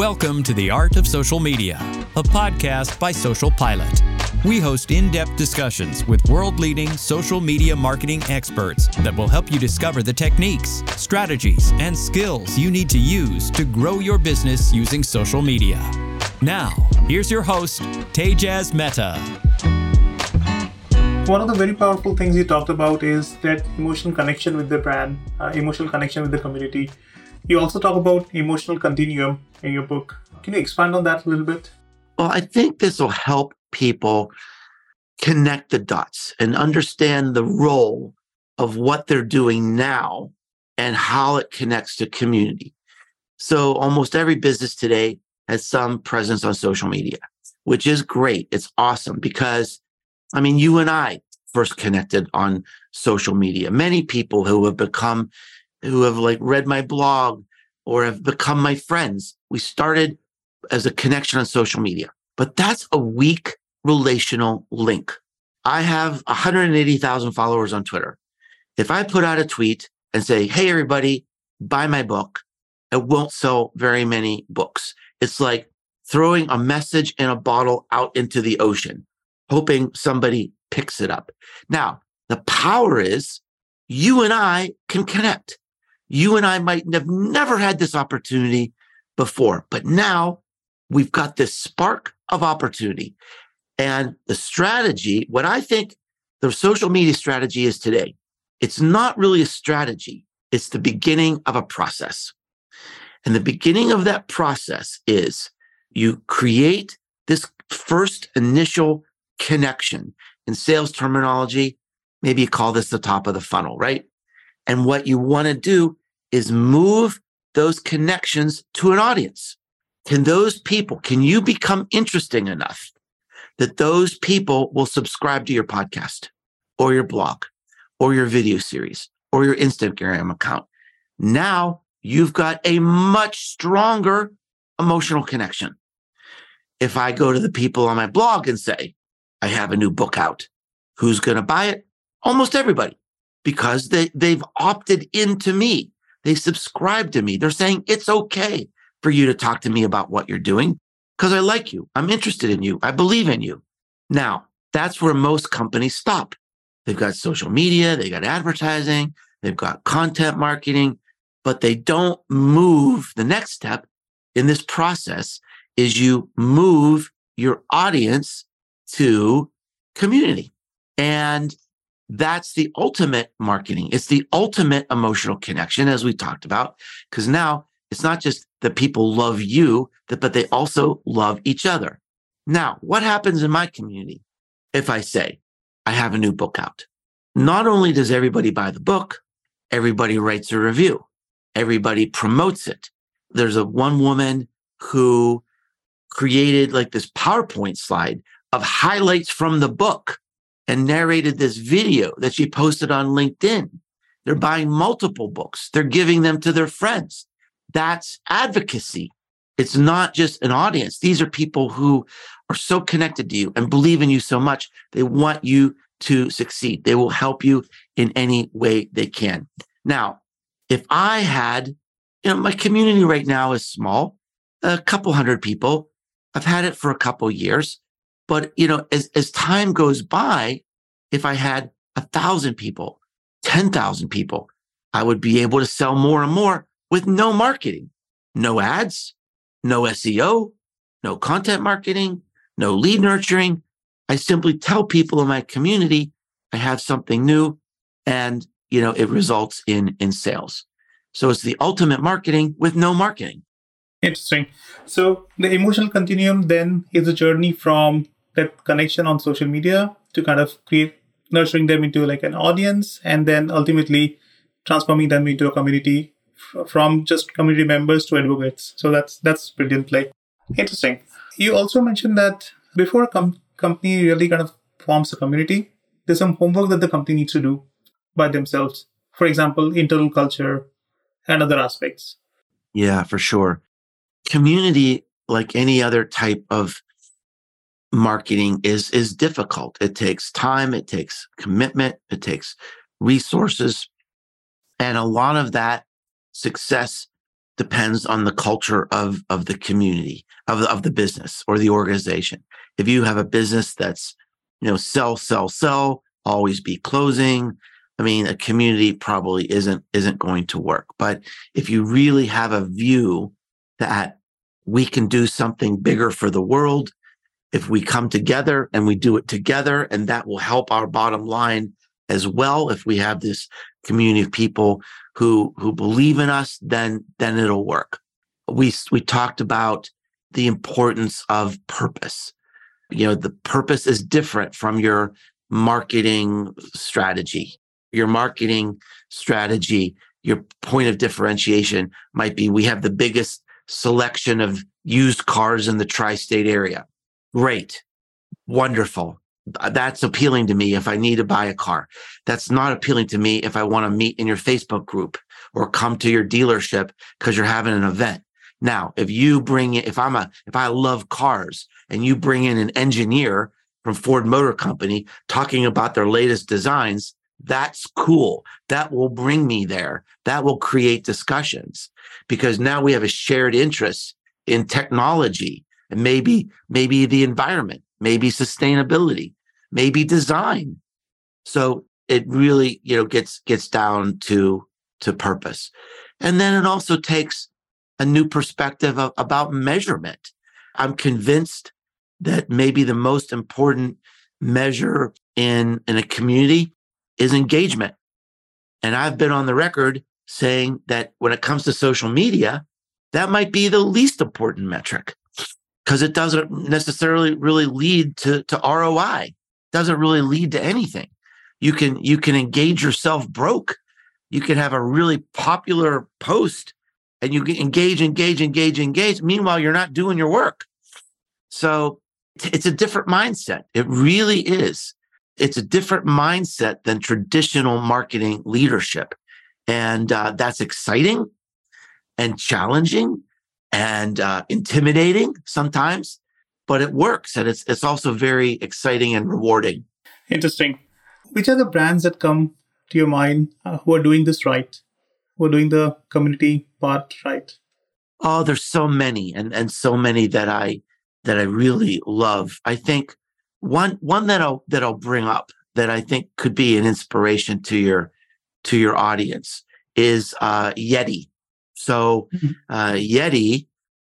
Welcome to The Art of Social Media, a podcast by Social Pilot. We host in depth discussions with world leading social media marketing experts that will help you discover the techniques, strategies, and skills you need to use to grow your business using social media. Now, here's your host, Tejas Mehta. One of the very powerful things you talked about is that emotional connection with the brand, uh, emotional connection with the community. You also talk about emotional continuum in your book. Can you expand on that a little bit? Well, I think this will help people connect the dots and understand the role of what they're doing now and how it connects to community. So almost every business today has some presence on social media, which is great. It's awesome because I mean, you and I first connected on social media. Many people who have become, who have like read my blog or have become my friends. We started as a connection on social media, but that's a weak relational link. I have 180,000 followers on Twitter. If I put out a tweet and say, Hey, everybody, buy my book, it won't sell very many books. It's like throwing a message in a bottle out into the ocean, hoping somebody picks it up. Now, the power is you and I can connect. You and I might have never had this opportunity before, but now we've got this spark of opportunity. And the strategy, what I think the social media strategy is today, it's not really a strategy. It's the beginning of a process. And the beginning of that process is you create this first initial connection in sales terminology. Maybe you call this the top of the funnel, right? And what you want to do is move those connections to an audience. Can those people, can you become interesting enough that those people will subscribe to your podcast or your blog or your video series or your Instagram account? Now you've got a much stronger emotional connection. If I go to the people on my blog and say, I have a new book out, who's going to buy it? Almost everybody, because they, they've opted into me. They subscribe to me. They're saying it's okay for you to talk to me about what you're doing because I like you. I'm interested in you. I believe in you. Now, that's where most companies stop. They've got social media, they've got advertising, they've got content marketing, but they don't move. The next step in this process is you move your audience to community. And that's the ultimate marketing. It's the ultimate emotional connection, as we talked about, because now it's not just that people love you, but they also love each other. Now, what happens in my community if I say I have a new book out? Not only does everybody buy the book, everybody writes a review, everybody promotes it. There's a one woman who created like this PowerPoint slide of highlights from the book and narrated this video that she posted on LinkedIn. They're mm-hmm. buying multiple books. They're giving them to their friends. That's advocacy. It's not just an audience. These are people who are so connected to you and believe in you so much. They want you to succeed. They will help you in any way they can. Now, if I had, you know, my community right now is small, a couple hundred people. I've had it for a couple years. But, you know, as, as time goes by, if I had a thousand people, 10,000 people, I would be able to sell more and more with no marketing, no ads, no SEO, no content marketing, no lead nurturing. I simply tell people in my community, I have something new and, you know, it results in, in sales. So it's the ultimate marketing with no marketing. Interesting. So the emotional continuum then is a journey from that connection on social media to kind of create nurturing them into like an audience and then ultimately transforming them into a community f- from just community members to advocates. So that's that's brilliant play. Interesting. You also mentioned that before a com- company really kind of forms a community there's some homework that the company needs to do by themselves. For example internal culture and other aspects. Yeah for sure. Community like any other type of marketing is is difficult. It takes time, it takes commitment, it takes resources, and a lot of that success depends on the culture of, of the community, of the, of the business or the organization. If you have a business that's, you know, sell, sell, sell, always be closing, I mean, a community probably isn't isn't going to work. But if you really have a view that we can do something bigger for the world, if we come together and we do it together, and that will help our bottom line as well. If we have this community of people who who believe in us, then then it'll work. We we talked about the importance of purpose. You know, the purpose is different from your marketing strategy your marketing strategy, your point of differentiation might be we have the biggest selection of used cars in the tri state area. Great. Wonderful. That's appealing to me if I need to buy a car. That's not appealing to me if I want to meet in your Facebook group or come to your dealership because you're having an event. Now, if you bring in, if I'm a, if I love cars and you bring in an engineer from Ford Motor Company talking about their latest designs, that's cool. That will bring me there. That will create discussions because now we have a shared interest in technology and maybe, maybe the environment, maybe sustainability, maybe design. So it really, you know, gets, gets down to, to purpose. And then it also takes a new perspective of, about measurement. I'm convinced that maybe the most important measure in, in a community is engagement. And I've been on the record saying that when it comes to social media, that might be the least important metric because it doesn't necessarily really lead to, to ROI. Doesn't really lead to anything. You can you can engage yourself broke. You can have a really popular post and you engage, engage, engage, engage. Meanwhile, you're not doing your work. So it's a different mindset. It really is it's a different mindset than traditional marketing leadership. And uh, that's exciting and challenging and uh, intimidating sometimes, but it works. And it's, it's also very exciting and rewarding. Interesting. Which are the brands that come to your mind uh, who are doing this right, who are doing the community part right? Oh, there's so many and, and so many that I, that I really love. I think one one that I'll that I'll bring up that I think could be an inspiration to your to your audience is uh, Yeti. So mm-hmm. uh, Yeti,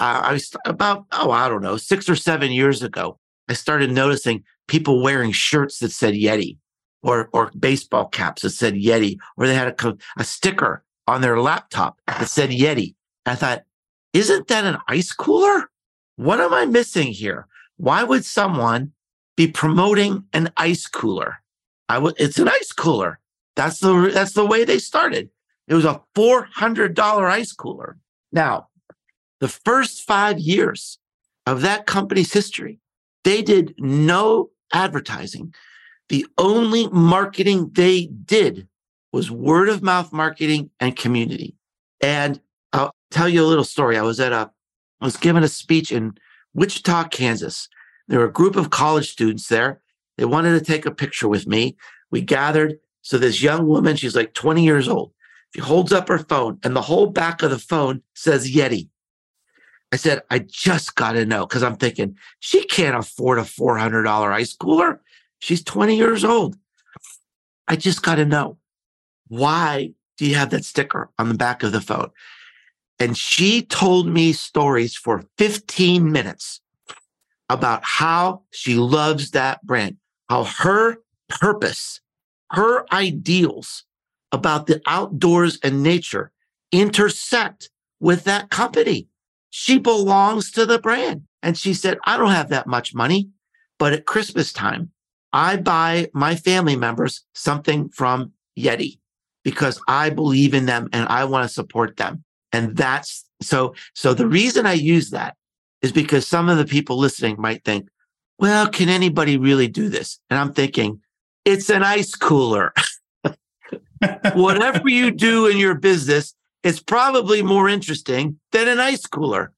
uh, I was about oh I don't know six or seven years ago. I started noticing people wearing shirts that said Yeti, or or baseball caps that said Yeti, or they had a, a sticker on their laptop that said Yeti. I thought, isn't that an ice cooler? What am I missing here? Why would someone be promoting an ice cooler. I would it's an ice cooler. That's the that's the way they started. It was a $400 ice cooler. Now, the first 5 years of that company's history, they did no advertising. The only marketing they did was word of mouth marketing and community. And I'll tell you a little story. I was at a I was given a speech in Wichita, Kansas, there were a group of college students there. They wanted to take a picture with me. We gathered. So this young woman, she's like 20 years old. She holds up her phone and the whole back of the phone says Yeti. I said, I just got to know because I'm thinking she can't afford a $400 ice cooler. She's 20 years old. I just got to know why do you have that sticker on the back of the phone? And she told me stories for 15 minutes about how she loves that brand, how her purpose, her ideals about the outdoors and nature intersect with that company. She belongs to the brand. And she said, I don't have that much money, but at Christmas time, I buy my family members something from Yeti because I believe in them and I want to support them. And that's so, so the reason I use that is because some of the people listening might think, well, can anybody really do this? And I'm thinking, it's an ice cooler. Whatever you do in your business, it's probably more interesting than an ice cooler.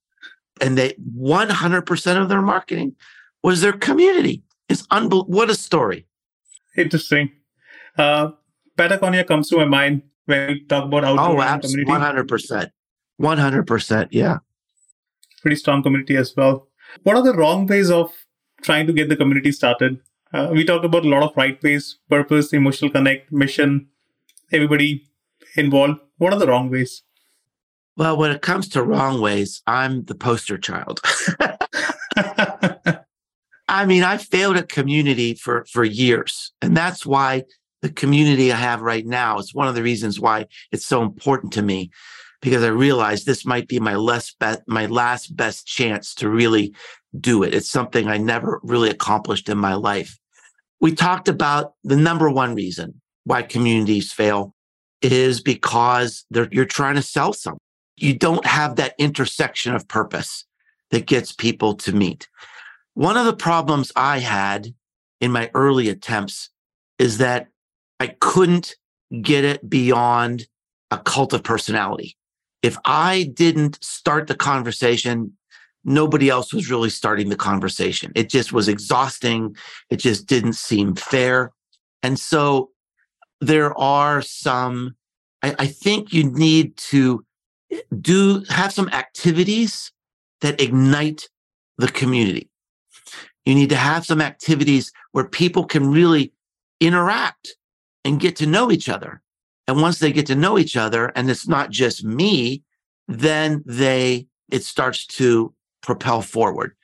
And they 100% of their marketing was their community. It's unbelievable. What a story. Interesting. Uh, Patagonia comes to my mind when we talk about outdoor oh, community. 100%. 100%. Yeah. Pretty strong community as well. What are the wrong ways of trying to get the community started? Uh, we talked about a lot of right ways purpose, emotional connect, mission, everybody involved. What are the wrong ways? Well, when it comes to wrong ways, I'm the poster child. I mean, I failed at community for, for years. And that's why the community I have right now is one of the reasons why it's so important to me because I realized this might be my less be- my last best chance to really do it. It's something I never really accomplished in my life. We talked about the number one reason why communities fail is because you're trying to sell something. You don't have that intersection of purpose that gets people to meet. One of the problems I had in my early attempts is that I couldn't get it beyond a cult of personality. If I didn't start the conversation, nobody else was really starting the conversation. It just was exhausting. It just didn't seem fair. And so there are some, I, I think you need to eh, do have some activities that ignite the community. You need to have some activities where people can really interact and get to know each other. And once they get to know each other, and it's not just me, then they, it starts to propel forward.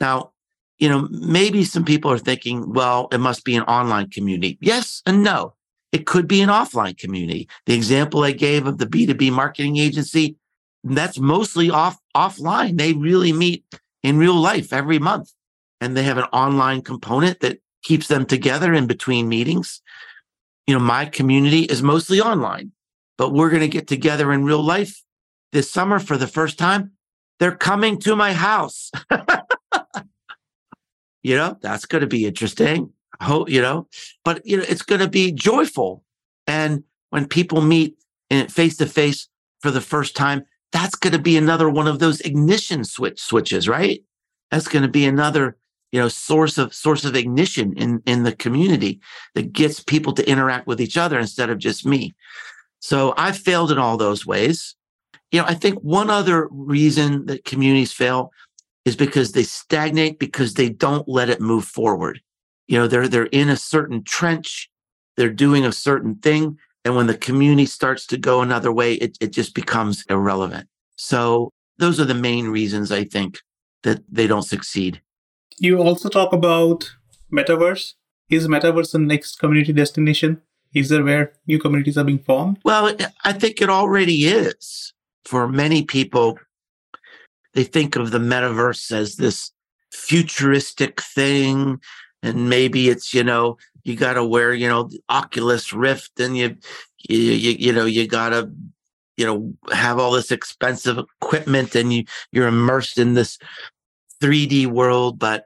Now, you know, maybe some people are thinking, well, it must be an online community. Yes and no. It could be an offline community. The example I gave of the B2B marketing agency, that's mostly off offline. They really meet in real life every month. And they have an online component that keeps them together in between meetings. You know, my community is mostly online, but we're going to get together in real life this summer for the first time. They're coming to my house. you know, that's going to be interesting. Hope, you know, but you know, it's going to be joyful. And when people meet in face to face for the first time, that's going to be another one of those ignition switch switches, right? That's going to be another, you know, source of source of ignition in in the community that gets people to interact with each other instead of just me. So I've failed in all those ways. You know, I think one other reason that communities fail is because they stagnate because they don't let it move forward. You know, they're they're in a certain trench, they're doing a certain thing, and when the community starts to go another way, it, it just becomes irrelevant. So those are the main reasons I think that they don't succeed. You also talk about metaverse. Is metaverse the next community destination? Is there where new communities are being formed? Well, I think it already is. For many people, they think of the metaverse as this futuristic thing. And maybe it's, you know, you got to wear, you know, the Oculus Rift and you, you, you, you know, you got to, you know, have all this expensive equipment and you, you're immersed in this 3D world. But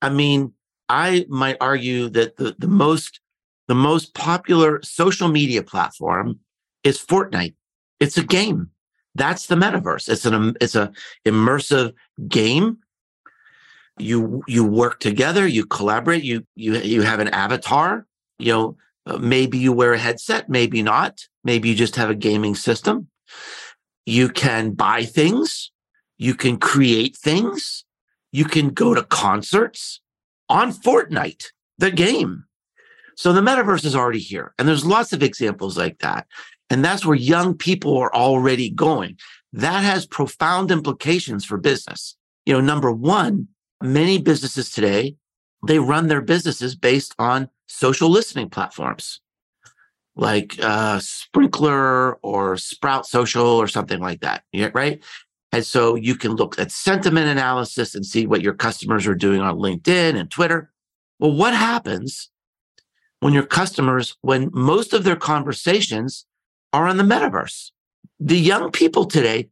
I mean, I might argue that the, the most, the most popular social media platform is Fortnite. It's a game. That's the metaverse. It's an, it's a immersive game you you work together you collaborate you you you have an avatar you know uh, maybe you wear a headset maybe not maybe you just have a gaming system. You can buy things you can create things you can go to concerts on Fortnite the game. So the metaverse is already here and there's lots of examples like that and that's where young people are already going. That has profound implications for business. You know number 1 many businesses today, they run their businesses based on social listening platforms like uh, Sprinklr or Sprout Social or something like that, right? And so you can look at sentiment analysis and see what your customers are doing on LinkedIn and Twitter. Well, what happens when your customers, when most of their conversations are on the metaverse? The young people today,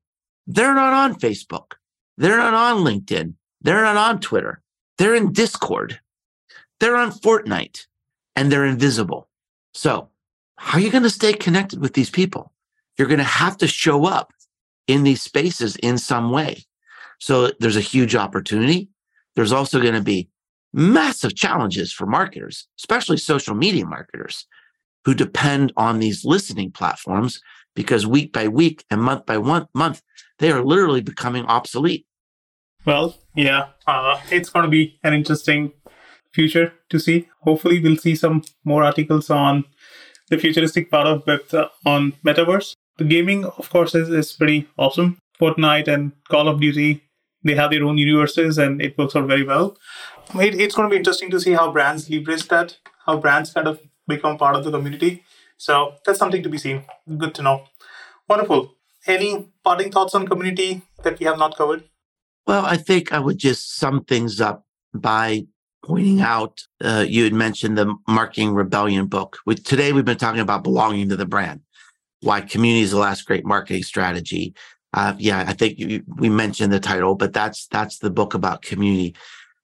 they're not on Facebook. They're not on LinkedIn. They're not on Twitter. They're in Discord. They're on Fortnite and they're invisible. So how are you going to stay connected with these people? You're going to have to show up in these spaces in some way. So there's a huge opportunity. There's also going to be massive challenges for marketers, especially social media marketers who depend on these listening platforms because week by week and month by one month, they are literally becoming obsolete. Well, yeah, uh, it's going to be an interesting future to see. Hopefully, we'll see some more articles on the futuristic part of web uh, on metaverse. The gaming, of course, is, is pretty awesome. Fortnite and Call of Duty, they have their own universes and it works out very well. It, it's going to be interesting to see how brands leverage that, how brands kind of become part of the community. So that's something to be seen. Good to know. Wonderful. Any parting thoughts on community that we have not covered? Well, I think I would just sum things up by pointing out uh, you had mentioned the marketing rebellion book we, today we've been talking about belonging to the brand why community is the last great marketing strategy. Uh, yeah i think you, we mentioned the title but that's that's the book about community.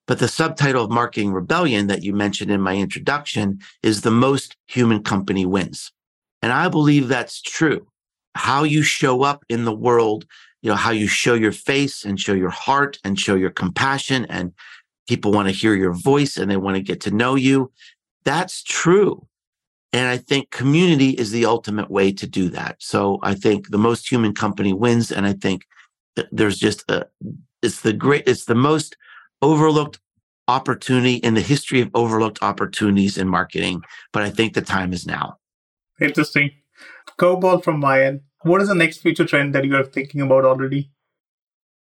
But the subtitle of marketing rebellion that you mentioned in my introduction is the most human company wins. And i believe that's true. How you show up in the world you know how you show your face and show your heart and show your compassion and people want to hear your voice and they want to get to know you. That's true. And I think community is the ultimate way to do that. So I think the most human company wins. And I think there's just a, it's the great, it's the most overlooked opportunity in the history of overlooked opportunities in marketing. But I think the time is now. Interesting. Go ball from my end. What is the next future trend that you are thinking about already?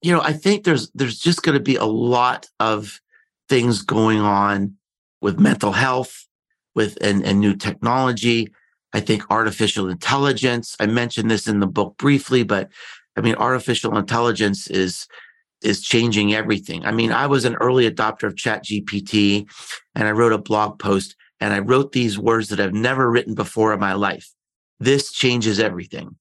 You know, I think there's there's just going to be a lot of things going on with mental health, with and, and new technology. I think artificial intelligence. I mentioned this in the book briefly, but I mean, artificial intelligence is is changing everything. I mean, I was an early adopter of Chat GPT, and I wrote a blog post, and I wrote these words that I've never written before in my life. This changes everything.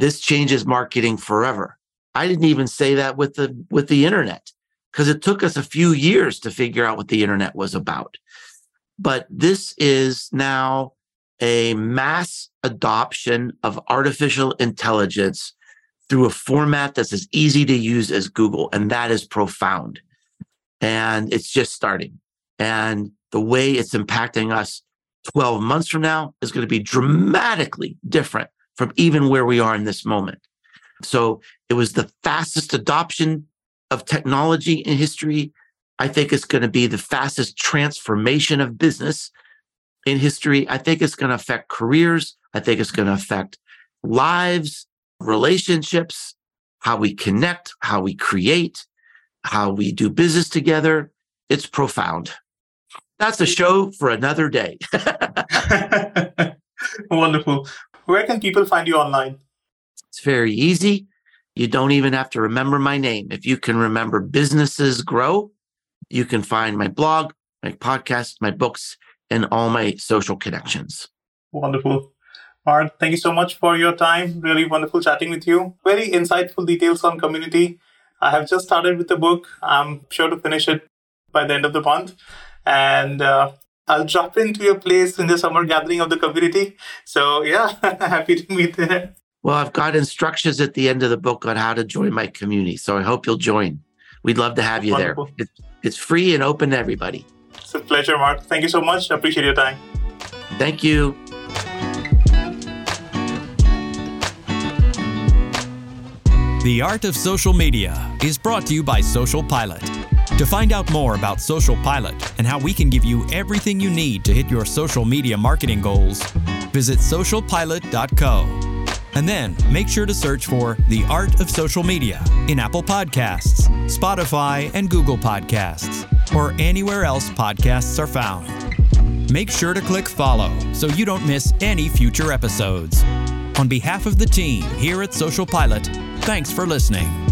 This changes marketing forever. I didn't even say that with the with the internet because it took us a few years to figure out what the internet was about. But this is now a mass adoption of artificial intelligence through a format that's as easy to use as Google. And that is profound. And it's just starting. And the way it's impacting us 12 months from now is going to be dramatically different from even where we are in this moment. So it was the fastest adoption of technology in history. I think it's going to be the fastest transformation of business in history. I think it's going to affect careers. I think it's going to affect lives, relationships, how we connect, how we create, how we do business together. It's profound. That's a show for another day. Wonderful. Where can people find you online? It's very easy. You don't even have to remember my name. If you can remember businesses grow, you can find my blog, my podcast, my books, and all my social connections. Wonderful. Mark, thank you so much for your time. Really wonderful chatting with you. Very insightful details on community. I have just started with the book. I'm sure to finish it by the end of the month. And uh, I'll drop into your place in the summer gathering of the community. So, yeah, happy to meet there. Well, I've got instructions at the end of the book on how to join my community. So I hope you'll join. We'd love to have you Wonderful. there. It's, it's free and open to everybody. It's a pleasure, Mark. Thank you so much. I appreciate your time. Thank you. The Art of Social Media is brought to you by Social Pilot. To find out more about Social Pilot and how we can give you everything you need to hit your social media marketing goals, visit socialpilot.co. And then make sure to search for The Art of Social Media in Apple Podcasts, Spotify, and Google Podcasts, or anywhere else podcasts are found. Make sure to click follow so you don't miss any future episodes. On behalf of the team here at Social Pilot, thanks for listening.